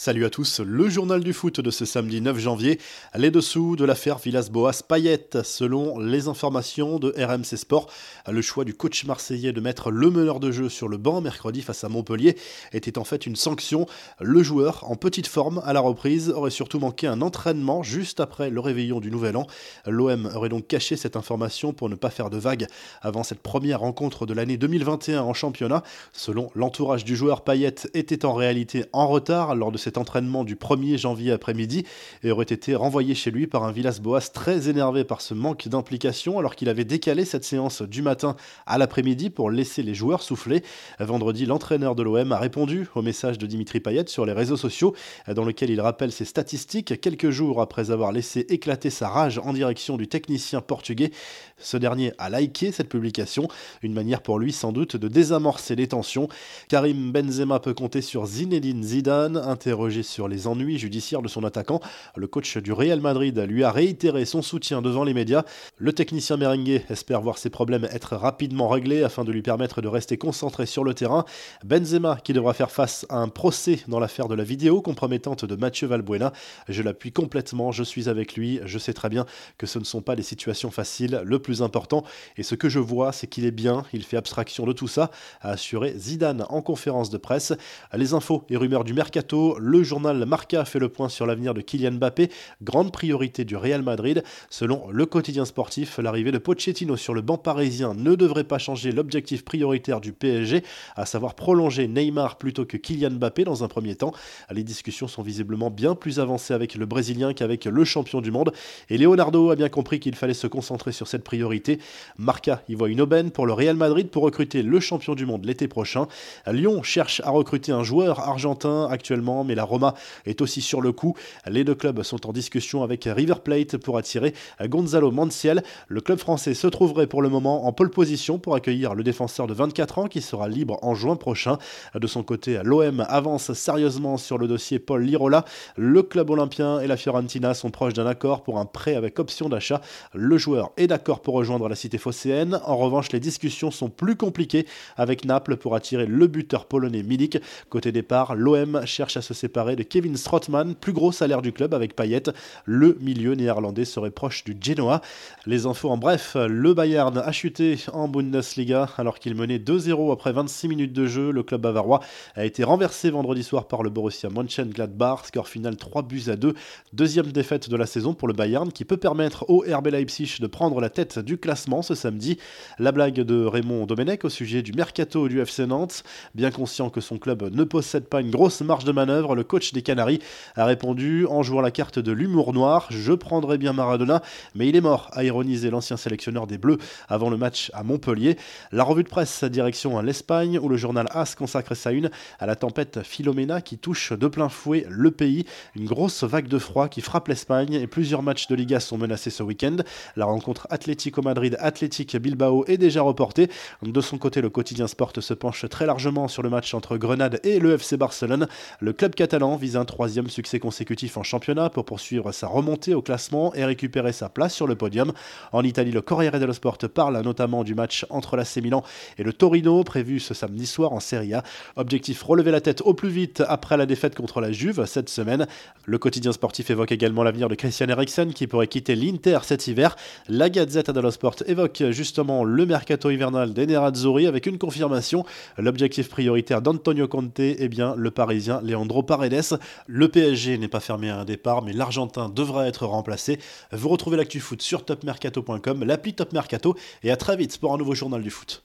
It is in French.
Salut à tous, le journal du foot de ce samedi 9 janvier, les dessous de l'affaire Villas-Boas Payet. Selon les informations de RMC Sport, le choix du coach marseillais de mettre le meneur de jeu sur le banc mercredi face à Montpellier était en fait une sanction. Le joueur, en petite forme à la reprise, aurait surtout manqué un entraînement juste après le réveillon du Nouvel An. L'OM aurait donc caché cette information pour ne pas faire de vagues avant cette première rencontre de l'année 2021 en championnat. Selon l'entourage du joueur, Payet était en réalité en retard lors de cette cet entraînement du 1er janvier après-midi et aurait été renvoyé chez lui par un Villas-Boas très énervé par ce manque d'implication alors qu'il avait décalé cette séance du matin à l'après-midi pour laisser les joueurs souffler. Vendredi, l'entraîneur de l'OM a répondu au message de Dimitri Payet sur les réseaux sociaux dans lequel il rappelle ses statistiques quelques jours après avoir laissé éclater sa rage en direction du technicien portugais. Ce dernier a liké cette publication, une manière pour lui sans doute de désamorcer les tensions. Karim Benzema peut compter sur Zinedine Zidane, sur les ennuis judiciaires de son attaquant, le coach du Real Madrid lui a réitéré son soutien devant les médias. Le technicien merengue espère voir ses problèmes être rapidement réglés afin de lui permettre de rester concentré sur le terrain. Benzema qui devra faire face à un procès dans l'affaire de la vidéo compromettante de Mathieu Valbuena. Je l'appuie complètement, je suis avec lui, je sais très bien que ce ne sont pas des situations faciles. Le plus important et ce que je vois, c'est qu'il est bien, il fait abstraction de tout ça, a assuré Zidane en conférence de presse. Les infos et rumeurs du mercato, le journal Marca fait le point sur l'avenir de Kylian Mbappé, grande priorité du Real Madrid. Selon le quotidien sportif, l'arrivée de Pochettino sur le banc parisien ne devrait pas changer l'objectif prioritaire du PSG, à savoir prolonger Neymar plutôt que Kylian Mbappé dans un premier temps. Les discussions sont visiblement bien plus avancées avec le Brésilien qu'avec le champion du monde. Et Leonardo a bien compris qu'il fallait se concentrer sur cette priorité. Marca y voit une aubaine pour le Real Madrid pour recruter le champion du monde l'été prochain. Lyon cherche à recruter un joueur argentin actuellement, mais la Roma est aussi sur le coup. Les deux clubs sont en discussion avec River Plate pour attirer Gonzalo Manciel. Le club français se trouverait pour le moment en pole position pour accueillir le défenseur de 24 ans qui sera libre en juin prochain. De son côté, l'OM avance sérieusement sur le dossier Paul Lirola. Le club olympien et la Fiorentina sont proches d'un accord pour un prêt avec option d'achat. Le joueur est d'accord pour rejoindre la cité phocéenne. En revanche, les discussions sont plus compliquées avec Naples pour attirer le buteur polonais Milik. Côté départ, l'OM cherche à se séparer de Kevin Strootman, plus gros salaire du club avec Payet. Le milieu néerlandais serait proche du Genoa. Les infos en bref, le Bayern a chuté en Bundesliga alors qu'il menait 2-0 après 26 minutes de jeu. Le club bavarois a été renversé vendredi soir par le Borussia Mönchengladbach, score final 3 buts à 2. Deuxième défaite de la saison pour le Bayern qui peut permettre au RB Leipzig de prendre la tête du classement ce samedi. La blague de Raymond Domenech au sujet du mercato du FC Nantes. Bien conscient que son club ne possède pas une grosse marge de manœuvre, le coach des Canaries a répondu en jouant la carte de l'humour noir Je prendrais bien Maradona, mais il est mort, a ironisé l'ancien sélectionneur des Bleus avant le match à Montpellier. La revue de presse direction à l'Espagne, où le journal AS consacre sa une à la tempête Philomena qui touche de plein fouet le pays. Une grosse vague de froid qui frappe l'Espagne et plusieurs matchs de Liga sont menacés ce week-end. La rencontre Atlético Madrid-Atlétique Bilbao est déjà reportée. De son côté, le quotidien Sport se penche très largement sur le match entre Grenade et le FC Barcelone. Le club catalan vise un troisième succès consécutif en championnat pour poursuivre sa remontée au classement et récupérer sa place sur le podium. En Italie, le Corriere dello Sport parle notamment du match entre l'AC Milan et le Torino prévu ce samedi soir en Serie A. Objectif relever la tête au plus vite après la défaite contre la Juve cette semaine. Le quotidien sportif évoque également l'avenir de Christian Eriksen qui pourrait quitter l'Inter cet hiver. La Gazette dello Sport évoque justement le mercato hivernal des Nerazzurri avec une confirmation. L'objectif prioritaire d'Antonio Conte est bien le Parisien Leandro Le PSG n'est pas fermé à un départ, mais l'Argentin devra être remplacé. Vous retrouvez l'actu foot sur topmercato.com, l'appli Top Mercato, et à très vite pour un nouveau journal du foot.